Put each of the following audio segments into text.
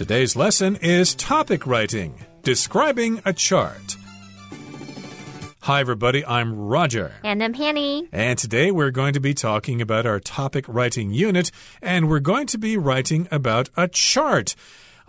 Today's lesson is topic writing, describing a chart. Hi, everybody. I'm Roger. And I'm Penny. And today we're going to be talking about our topic writing unit, and we're going to be writing about a chart.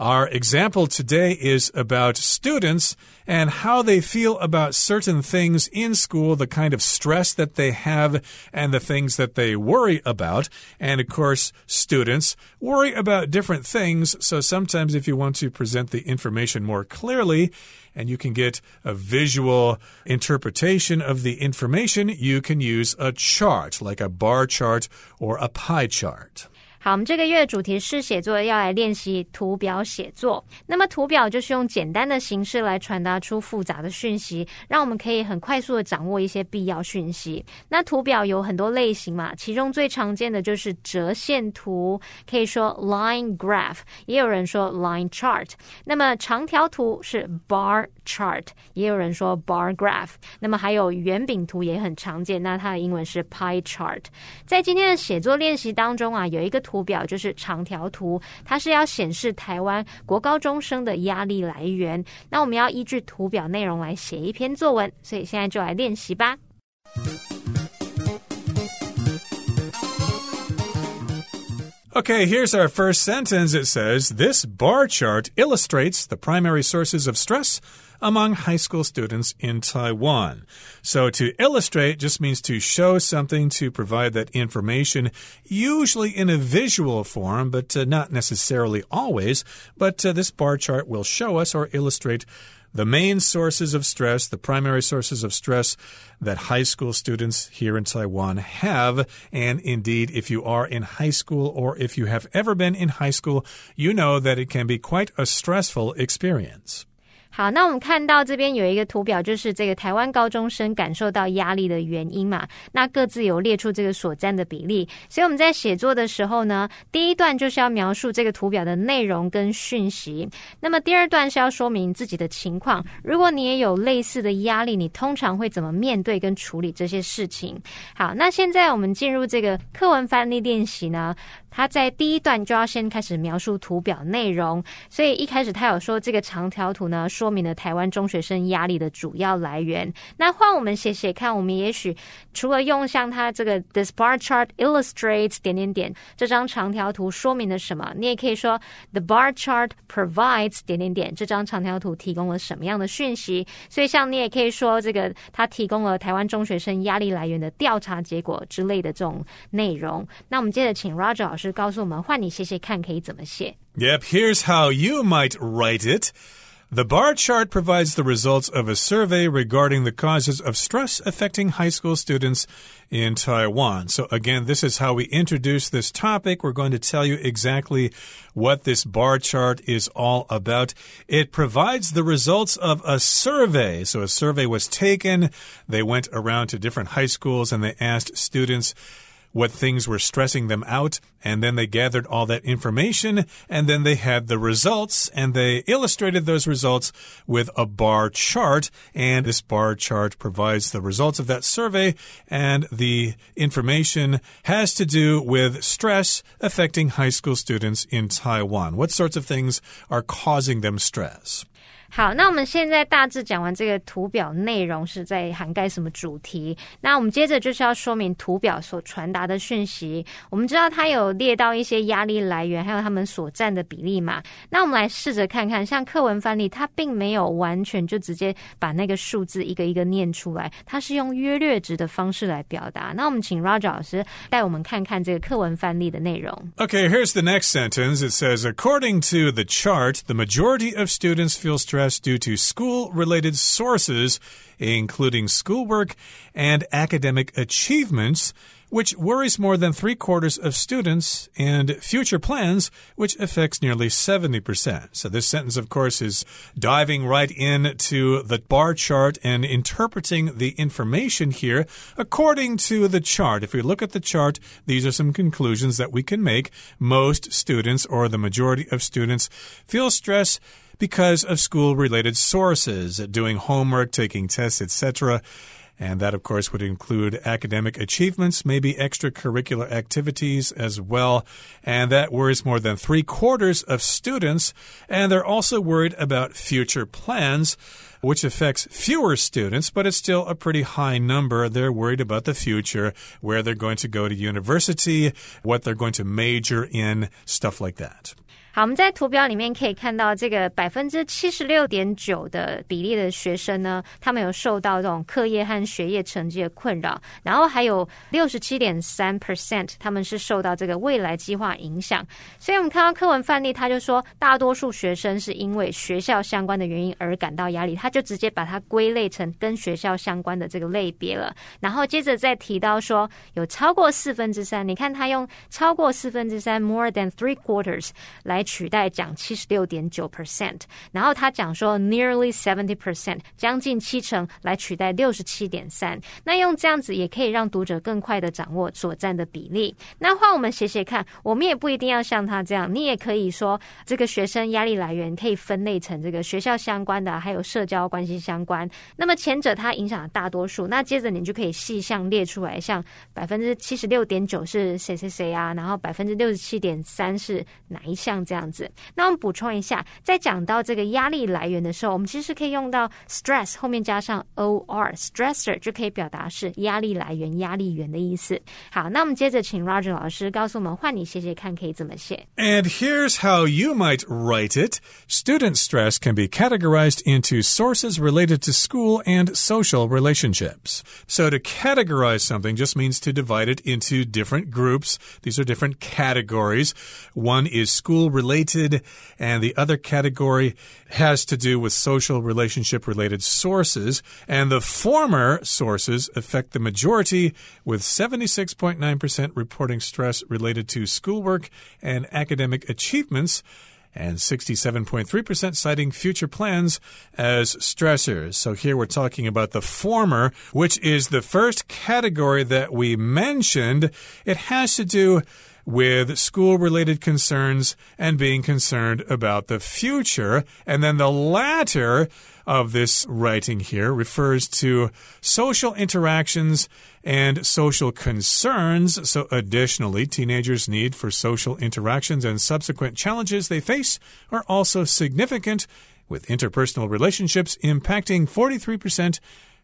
Our example today is about students and how they feel about certain things in school, the kind of stress that they have, and the things that they worry about. And of course, students worry about different things. So sometimes, if you want to present the information more clearly, and you can get a visual interpretation of the information, you can use a chart, like a bar chart or a pie chart. 好，我们这个月主题是写作，要来练习图表写作。那么图表就是用简单的形式来传达出复杂的讯息，让我们可以很快速的掌握一些必要讯息。那图表有很多类型嘛，其中最常见的就是折线图，可以说 line graph，也有人说 line chart。那么长条图是 bar chart，也有人说 bar graph。那么还有圆饼图也很常见，那它的英文是 pie chart。在今天的写作练习当中啊，有一个。图表就是长条图，它是要显示台湾国高中生的压力来源。那我们要依据图表内容来写一篇作文，所以现在就来练习吧。Okay, here's our first sentence. It says, This bar chart illustrates the primary sources of stress among high school students in Taiwan. So to illustrate just means to show something, to provide that information, usually in a visual form, but uh, not necessarily always. But uh, this bar chart will show us or illustrate the main sources of stress, the primary sources of stress that high school students here in Taiwan have. And indeed, if you are in high school or if you have ever been in high school, you know that it can be quite a stressful experience. 好，那我们看到这边有一个图表，就是这个台湾高中生感受到压力的原因嘛。那各自有列出这个所占的比例，所以我们在写作的时候呢，第一段就是要描述这个图表的内容跟讯息。那么第二段是要说明自己的情况。如果你也有类似的压力，你通常会怎么面对跟处理这些事情？好，那现在我们进入这个课文翻译练习呢。他在第一段就要先开始描述图表内容，所以一开始他有说这个长条图呢，说明了台湾中学生压力的主要来源。那换我们写写看，我们也许除了用像他这个 this bar chart illustrates 点点点这张长条图说明了什么，你也可以说 the bar chart provides 点点点这张长条图提供了什么样的讯息。所以像你也可以说这个他提供了台湾中学生压力来源的调查结果之类的这种内容。那我们接着请 Roger 老师。师告诉我们，换你写写看可以怎么写。Yep, here's how you might write it. The bar chart provides the results of a survey regarding the causes of stress affecting high school students in Taiwan. So, again, this is how we introduce this topic. We're going to tell you exactly what this bar chart is all about. It provides the results of a survey. So, a survey was taken, they went around to different high schools and they asked students what things were stressing them out, and then they gathered all that information, and then they had the results, and they illustrated those results with a bar chart. And this bar chart provides the results of that survey, and the information has to do with stress affecting high school students in Taiwan. What sorts of things are causing them stress? 好，那我们现在大致讲完这个图表内容是在涵盖什么主题。那我们接着就是要说明图表所传达的讯息。我们知道它有列到一些压力来源，还有他们所占的比例嘛。那我们来试着看看，像课文范例，它并没有完全就直接把那个数字一个一个念出来，它是用约略值的方式来表达。那我们请 Roger 老师带我们看看这个课文范例的内容。Okay, here's the next sentence. It says, according to the chart, the majority of students feel stressed stress due to school related sources, including schoolwork and academic achievements, which worries more than three quarters of students, and future plans, which affects nearly 70%. So, this sentence, of course, is diving right into the bar chart and interpreting the information here according to the chart. If we look at the chart, these are some conclusions that we can make. Most students, or the majority of students, feel stress because of school related sources, doing homework, taking tests, etc. And that, of course, would include academic achievements, maybe extracurricular activities as well. And that worries more than three quarters of students. And they're also worried about future plans which affects fewer students, but it's still a pretty high number. They're worried about the future, where they're going to go to university, what they're going to major in, stuff like that. 好，我们在图表里面可以看到，这个百分之七十六点九的比例的学生呢，他们有受到这种课业和学业成绩的困扰，然后还有六十七点三 percent 他们是受到这个未来计划影响。所以，我们看到课文范例，他就说，大多数学生是因为学校相关的原因而感到压力，他 就直接把它归类成跟学校相关的这个类别了。然后接着再提到说，有超过四分之三，你看他用超过四分之三 more than three quarters 来。取代讲七十六点九 percent，然后他讲说 nearly seventy percent，将近七成来取代六十七点三。那用这样子也可以让读者更快的掌握所占的比例。那换我们写写看，我们也不一定要像他这样，你也可以说这个学生压力来源可以分类成这个学校相关的，还有社交关系相关。那么前者它影响了大多数，那接着你就可以细项列出来，像百分之七十六点九是谁谁谁啊，然后百分之六十七点三是哪一项？这样子，那我们补充一下，在讲到这个压力来源的时候，我们其实可以用到 stress 后面加上 or，stressor 就可以表达是压力来源、压力源的意思。好，那我们接着请 Roger 老师告诉我们，换你写写看可以怎么写。And here's how you might write it. Student stress can be categorized into sort sources related to school and social relationships. So to categorize something just means to divide it into different groups. These are different categories. One is school related, and the other category has to do with social relationship related sources. And the former sources affect the majority, with 76.9% reporting stress related to schoolwork and academic achievements and 67.3% citing future plans as stressors. So here we're talking about the former, which is the first category that we mentioned. It has to do with school related concerns and being concerned about the future. And then the latter of this writing here refers to social interactions and social concerns. So, additionally, teenagers' need for social interactions and subsequent challenges they face are also significant, with interpersonal relationships impacting 43%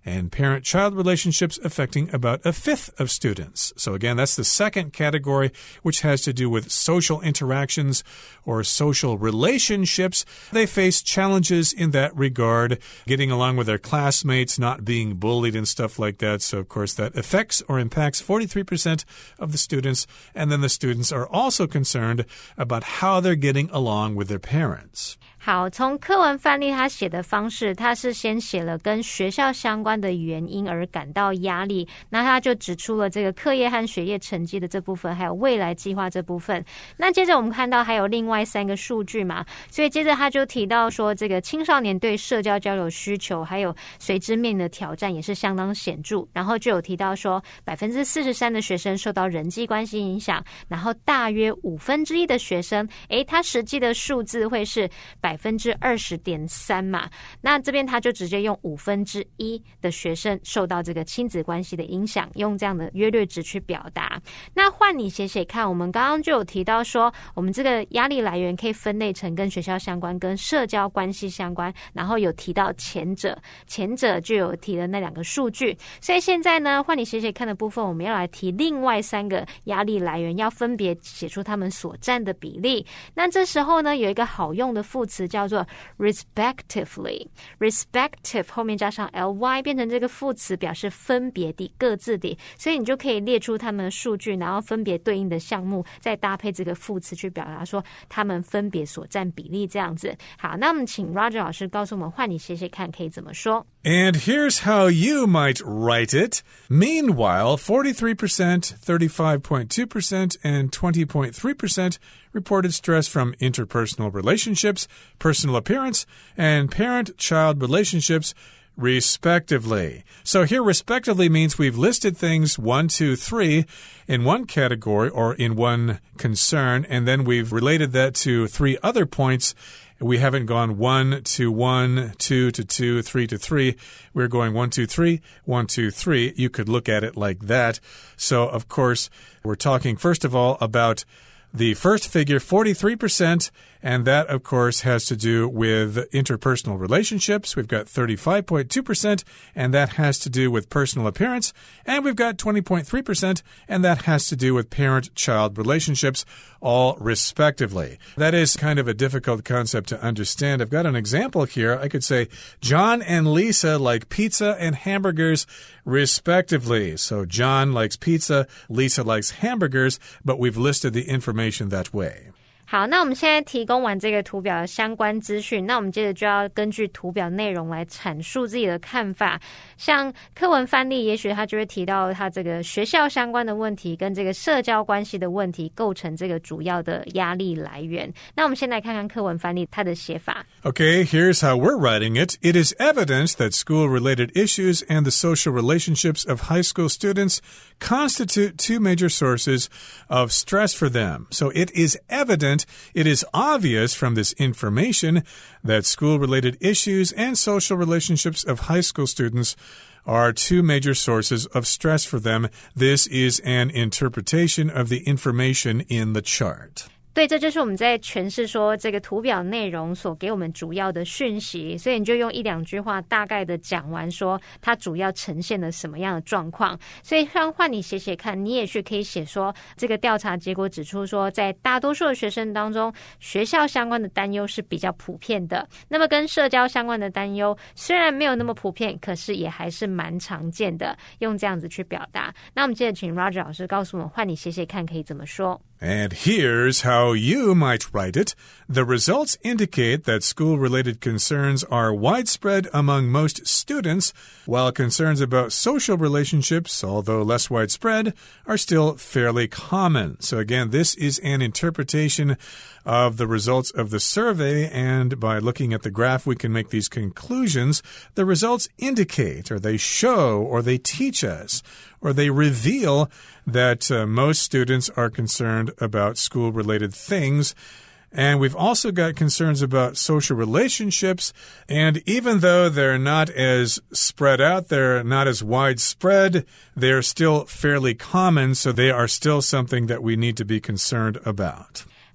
and parent child relationships affecting about a fifth of students. So, again, that's the second category, which has to do with social interactions or social relationships. They face challenges in that regard, getting along with their classmates, not being bullied, and stuff like that. So, of course, that affects or impacts 43% of the students. And then the students are also concerned about how they're getting along with their parents. 好，从课文范例他写的方式，他是先写了跟学校相关的原因而感到压力，那他就指出了这个课业和学业成绩的这部分，还有未来计划这部分。那接着我们看到还有另外三个数据嘛，所以接着他就提到说，这个青少年对社交交流需求还有随之面的挑战也是相当显著。然后就有提到说，百分之四十三的学生受到人际关系影响，然后大约五分之一的学生，诶，他实际的数字会是百。分之二十点三嘛，那这边他就直接用五分之一的学生受到这个亲子关系的影响，用这样的约略值去表达。那换你写写看，我们刚刚就有提到说，我们这个压力来源可以分类成跟学校相关、跟社交关系相关，然后有提到前者，前者就有提了那两个数据。所以现在呢，换你写写看的部分，我们要来提另外三个压力来源，要分别写出他们所占的比例。那这时候呢，有一个好用的副词。词叫做 respectively，respective 后面加上 ly 变成这个副词，表示分别的、各自的，所以你就可以列出它们的数据，然后分别对应的项目，再搭配这个副词去表达说它们分别所占比例这样子。好，那我们请 Roger 老师告诉我们，换你写写看，可以怎么说？And here's how you might write it. Meanwhile, forty-three percent, thirty-five point two percent, and twenty point three percent. Reported stress from interpersonal relationships, personal appearance, and parent child relationships respectively. So here, respectively means we've listed things one, two, three in one category or in one concern, and then we've related that to three other points We haven't gone one to one, two to two, three to three. We're going one, two, three, one, two, three. You could look at it like that. So, of course, we're talking first of all about the first figure, 43%, and that, of course, has to do with interpersonal relationships. We've got 35.2%, and that has to do with personal appearance. And we've got 20.3%, and that has to do with parent child relationships, all respectively. That is kind of a difficult concept to understand. I've got an example here. I could say John and Lisa like pizza and hamburgers, respectively. So John likes pizza, Lisa likes hamburgers, but we've listed the information that way. 好，那我们现在提供完这个图表的相关资讯，那我们接着就要根据图表内容来阐述自己的看法。像课文范例，也许他就会提到他这个学校相关的问题跟这个社交关系的问题构成这个主要的压力来源。那我们先来看看课文范例它的写法。Okay, here's how we're writing it. It is evident that school-related issues and the social relationships of high school students constitute two major sources of stress for them. So it is evident, it is obvious from this information that school related issues and social relationships of high school students are two major sources of stress for them. This is an interpretation of the information in the chart. 对，这就是我们在诠释说这个图表内容所给我们主要的讯息，所以你就用一两句话大概的讲完，说它主要呈现了什么样的状况。所以让换你写写看，你也许可以写说，这个调查结果指出说，在大多数的学生当中，学校相关的担忧是比较普遍的。那么跟社交相关的担忧虽然没有那么普遍，可是也还是蛮常见的。用这样子去表达。那我们接着请 Roger 老师告诉我们，换你写写看可以怎么说。And here's how you might write it. The results indicate that school related concerns are widespread among most students, while concerns about social relationships, although less widespread, are still fairly common. So, again, this is an interpretation of the results of the survey, and by looking at the graph, we can make these conclusions. The results indicate, or they show, or they teach us, or they reveal that uh, most students are concerned about school related things. And we've also got concerns about social relationships. And even though they're not as spread out, they're not as widespread, they're still fairly common. So they are still something that we need to be concerned about.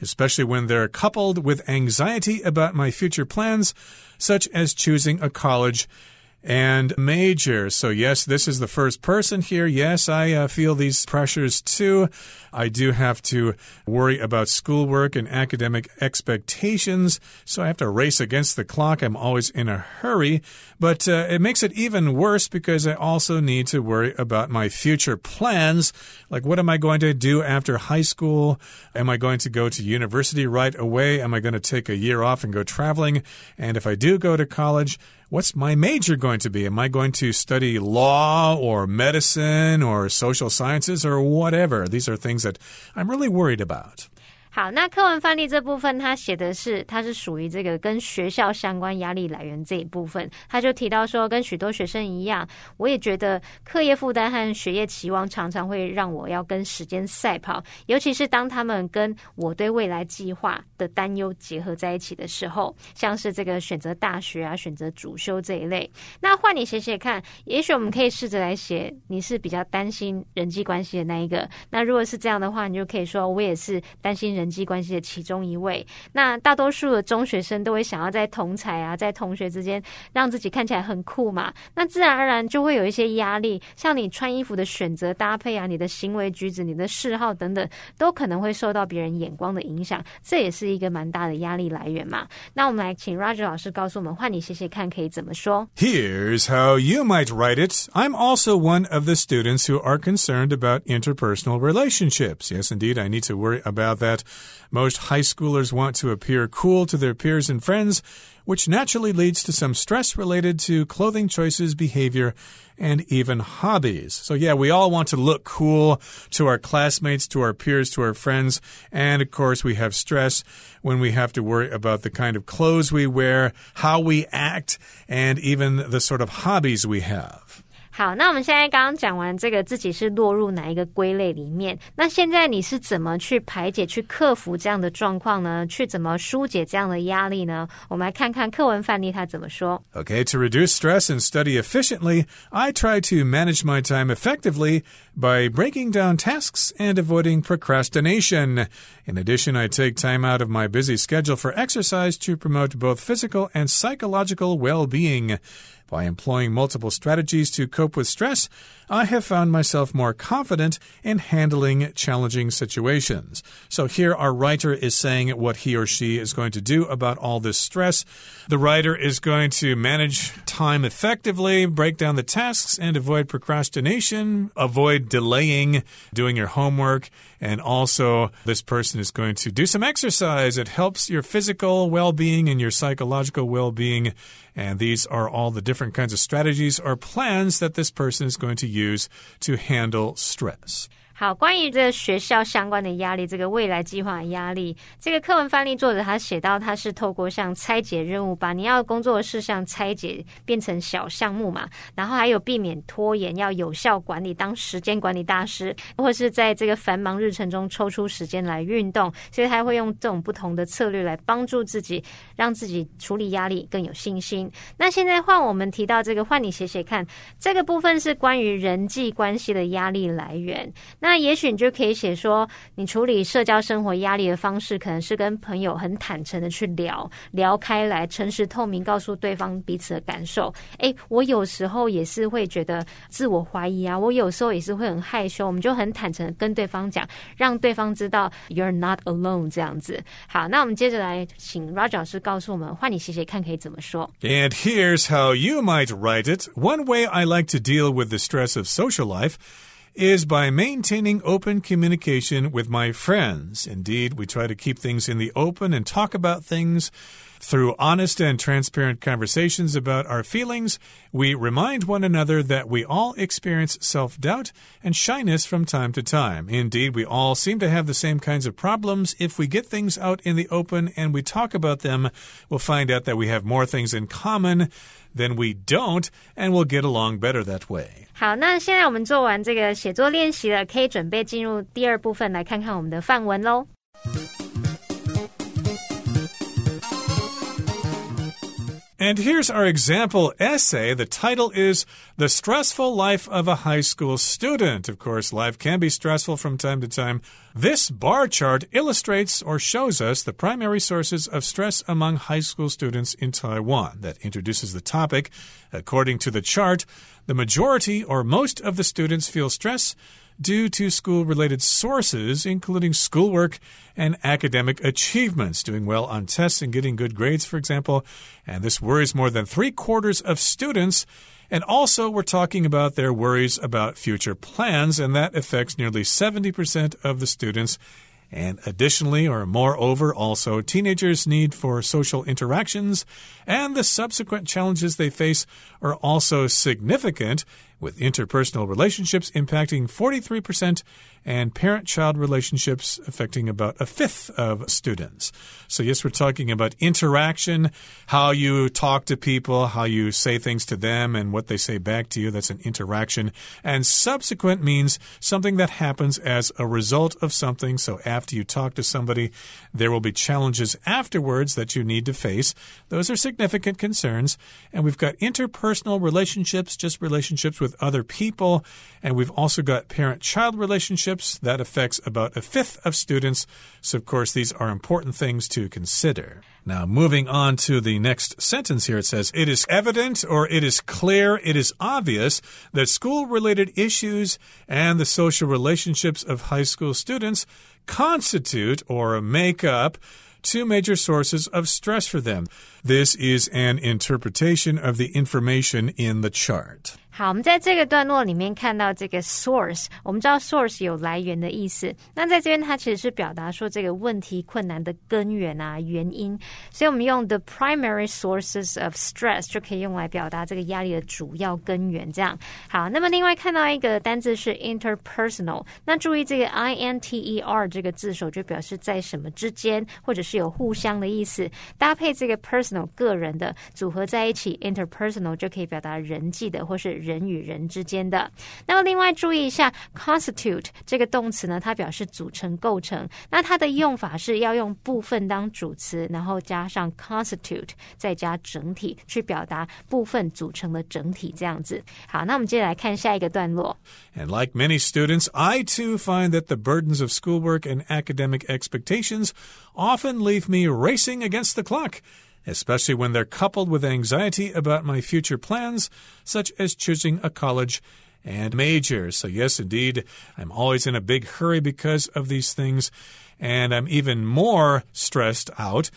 especially when they're coupled with anxiety about my future plans, such as choosing a college and major. So, yes, this is the first person here. Yes, I uh, feel these pressures too. I do have to worry about schoolwork and academic expectations. So, I have to race against the clock. I'm always in a hurry. But uh, it makes it even worse because I also need to worry about my future plans. Like, what am I going to do after high school? Am I going to go to university right away? Am I going to take a year off and go traveling? And if I do go to college, what's my major going to be? Am I going to study law or medicine or social sciences or whatever? These are things that I'm really worried about. 好，那课文范例这部分，他写的是，它是属于这个跟学校相关压力来源这一部分。他就提到说，跟许多学生一样，我也觉得课业负担和学业期望常常会让我要跟时间赛跑，尤其是当他们跟我对未来计划的担忧结合在一起的时候，像是这个选择大学啊、选择主修这一类。那换你写写看，也许我们可以试着来写，你是比较担心人际关系的那一个。那如果是这样的话，你就可以说，我也是担心人。人际关系的其中一位，那大多数的中学生都会想要在同才啊，在同学之间让自己看起来很酷嘛，那自然而然就会有一些压力，像你穿衣服的选择搭配啊，你的行为举止、你的嗜好等等，都可能会受到别人眼光的影响，这也是一个蛮大的压力来源嘛。那我们来请 Roger 老师告诉我们，换你写写看可以怎么说。Here's how you might write it. I'm also one of the students who are concerned about interpersonal relationships. Yes, indeed, I need to worry about that most high schoolers want to appear cool to their peers and friends, which naturally leads to some stress related to clothing choices, behavior, and even hobbies. So, yeah, we all want to look cool to our classmates, to our peers, to our friends. And of course, we have stress when we have to worry about the kind of clothes we wear, how we act, and even the sort of hobbies we have. 好，那我们现在刚刚讲完这个自己是落入哪一个归类里面，那现在你是怎么去排解、去克服这样的状况呢？去怎么疏解这样的压力呢？我们来看看课文范例他怎么说。Okay, to reduce stress and study efficiently, I try to manage my time effectively by breaking down tasks and avoiding procrastination. In addition, I take time out of my busy schedule for exercise to promote both physical and psychological well being. By employing multiple strategies to cope with stress, I have found myself more confident in handling challenging situations. So here our writer is saying what he or she is going to do about all this stress. The writer is going to manage time effectively, break down the tasks, and avoid procrastination, avoid delaying doing your homework. And also, this person is going to do some exercise. It helps your physical well being and your psychological well being. And these are all the different kinds of strategies or plans that this person is going to use to handle stress. 好，关于这个学校相关的压力，这个未来计划压力，这个课文翻译作者他写到，他是透过像拆解任务，把你要工作的事项拆解变成小项目嘛，然后还有避免拖延，要有效管理，当时间管理大师，或是在这个繁忙日程中抽出时间来运动，所以他会用这种不同的策略来帮助自己，让自己处理压力更有信心。那现在换我们提到这个，换你写写看，这个部分是关于人际关系的压力来源。那那也许你就可以写说，你处理社交生活压力的方式，可能是跟朋友很坦诚的去聊聊开来，诚实透明，告诉对方彼此的感受。哎，我有时候也是会觉得自我怀疑啊，我有时候也是会很害羞，我们就很坦诚的跟对方讲，让对方知道 you're not alone 这样子。好，那我们接着来请 Roger 老师告诉我们，换你写写看可以怎么说。And here's how you might write it. One way I like to deal with the stress of social life is by maintaining open communication with my friends. Indeed, we try to keep things in the open and talk about things. Through honest and transparent conversations about our feelings, we remind one another that we all experience self doubt and shyness from time to time. Indeed, we all seem to have the same kinds of problems. If we get things out in the open and we talk about them, we'll find out that we have more things in common than we don't, and we'll get along better that way. 好，那现在我们做完这个写作练习了，可以准备进入第二部分，来看看我们的范文喽。 And here's our example essay. The title is The Stressful Life of a High School Student. Of course, life can be stressful from time to time. This bar chart illustrates or shows us the primary sources of stress among high school students in Taiwan. That introduces the topic. According to the chart, the majority or most of the students feel stress due to school related sources, including schoolwork and academic achievements, doing well on tests and getting good grades, for example. And this worries more than three quarters of students. And also, we're talking about their worries about future plans, and that affects nearly 70% of the students. And additionally, or moreover, also teenagers' need for social interactions and the subsequent challenges they face are also significant with interpersonal relationships impacting 43% and parent child relationships affecting about a fifth of students. So, yes, we're talking about interaction, how you talk to people, how you say things to them, and what they say back to you. That's an interaction. And subsequent means something that happens as a result of something. So, after you talk to somebody, there will be challenges afterwards that you need to face. Those are significant concerns. And we've got interpersonal relationships, just relationships with other people. And we've also got parent child relationships. That affects about a fifth of students. So, of course, these are important things to consider. Now, moving on to the next sentence here, it says, It is evident or it is clear, it is obvious that school related issues and the social relationships of high school students constitute or make up two major sources of stress for them. This is an interpretation of the information in the chart. 好，我们在这个段落里面看到这个 source，我们知道 source 有来源的意思。那在这边，它其实是表达说这个问题困难的根源啊、原因。所以我们用 the primary sources of stress 就可以用来表达这个压力的主要根源。这样好，那么另外看到一个单字是 interpersonal，那注意这个 i n t e r 这个字首就表示在什么之间，或者是有互相的意思，搭配这个 personal 个人的组合在一起，interpersonal 就可以表达人际的或是人。人与人之间的。那么，另外注意一下，constitute 这个动词呢，它表示组成、构成。那它的用法是要用部分当主词，然后加上 constitute，再加整体，去表达部分组成的整体这样子。好，那我们接着来看下一个段落。And like many students, I too find that the burdens of schoolwork and academic expectations often leave me racing against the clock especially when they're coupled with anxiety about my future plans, such as choosing a college and major. So, yes, indeed, I'm always in a big hurry because of these things, and I'm even more stressed out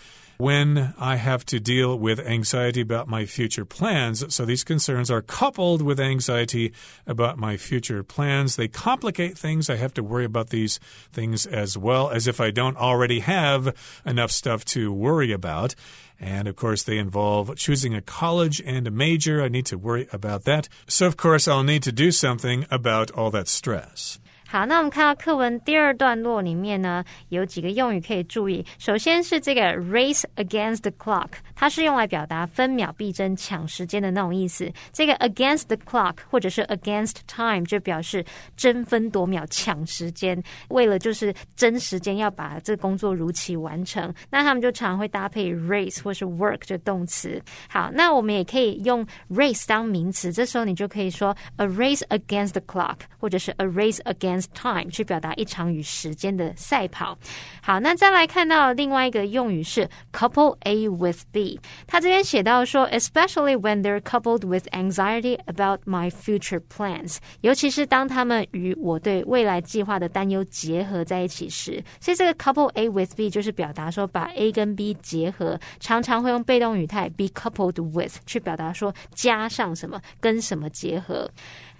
when I have to deal with anxiety about my future plans. So these concerns are coupled with anxiety about my future plans. They complicate things. I have to worry about these things as well as if I don't already have enough stuff to worry about. And of course, they involve choosing a college and a major. I need to worry about that. So, of course, I'll need to do something about all that stress. 好，那我们看到课文第二段落里面呢，有几个用语可以注意。首先是这个 race against the clock，它是用来表达分秒必争、抢时间的那种意思。这个 against the clock 或者是 against time 就表示争分夺秒、抢时间，为了就是争时间，要把这工作如期完成。那他们就常会搭配 race 或是 work 这动词。好，那我们也可以用 race 当名词，这时候你就可以说 a race against the clock，或者是 a race against time 去表达一场与时间的赛跑。好，那再来看到另外一个用语是 couple A with B。他这边写到说，especially when they're coupled with anxiety about my future plans，尤其是当他们与我对未来计划的担忧结合在一起时。所以这个 couple A with B 就是表达说把 A 跟 B 结合，常常会用被动语态 be coupled with 去表达说加上什么跟什么结合。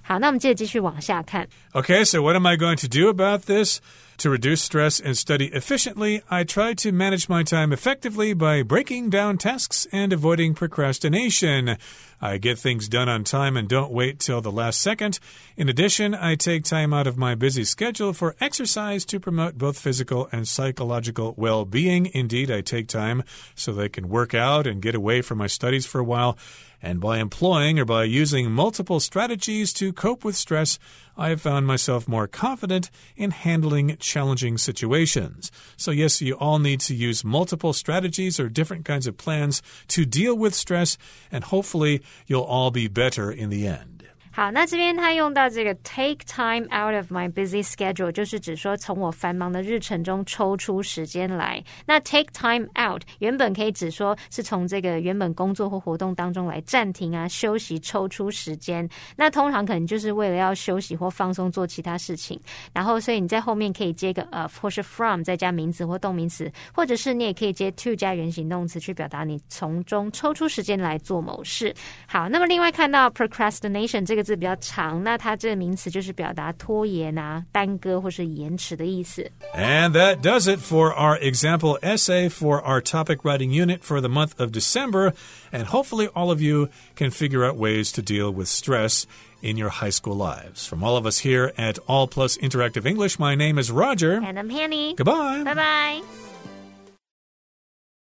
好，那我们接着继续往下看。Okay, so what am I going to do about this? To reduce stress and study efficiently, I try to manage my time effectively by breaking down tasks and avoiding procrastination. I get things done on time and don't wait till the last second. In addition, I take time out of my busy schedule for exercise to promote both physical and psychological well being. Indeed, I take time so that I can work out and get away from my studies for a while. And by employing or by using multiple strategies to cope with stress, I have found myself more confident in handling challenging situations. So, yes, you all need to use multiple strategies or different kinds of plans to deal with stress, and hopefully, you'll all be better in the end. 好，那这边他用到这个 take time out of my busy schedule，就是指说从我繁忙的日程中抽出时间来。那 take time out 原本可以指说是从这个原本工作或活动当中来暂停啊、休息、抽出时间。那通常可能就是为了要休息或放松做其他事情。然后，所以你在后面可以接个 of 或是 from，再加名词或动名词，或者是你也可以接 to 加原形动词去表达你从中抽出时间来做某事。好，那么另外看到 procrastination 这个个。字比较长，那它这个名词就是表达拖延啊、耽搁或是延迟的意思。And that does it for our example essay for our topic writing unit for the month of December. And hopefully, all of you can figure out ways to deal with stress in your high school lives. From all of us here at All Plus Interactive English, my name is Roger. And I'm Hanny. Goodbye. Bye bye.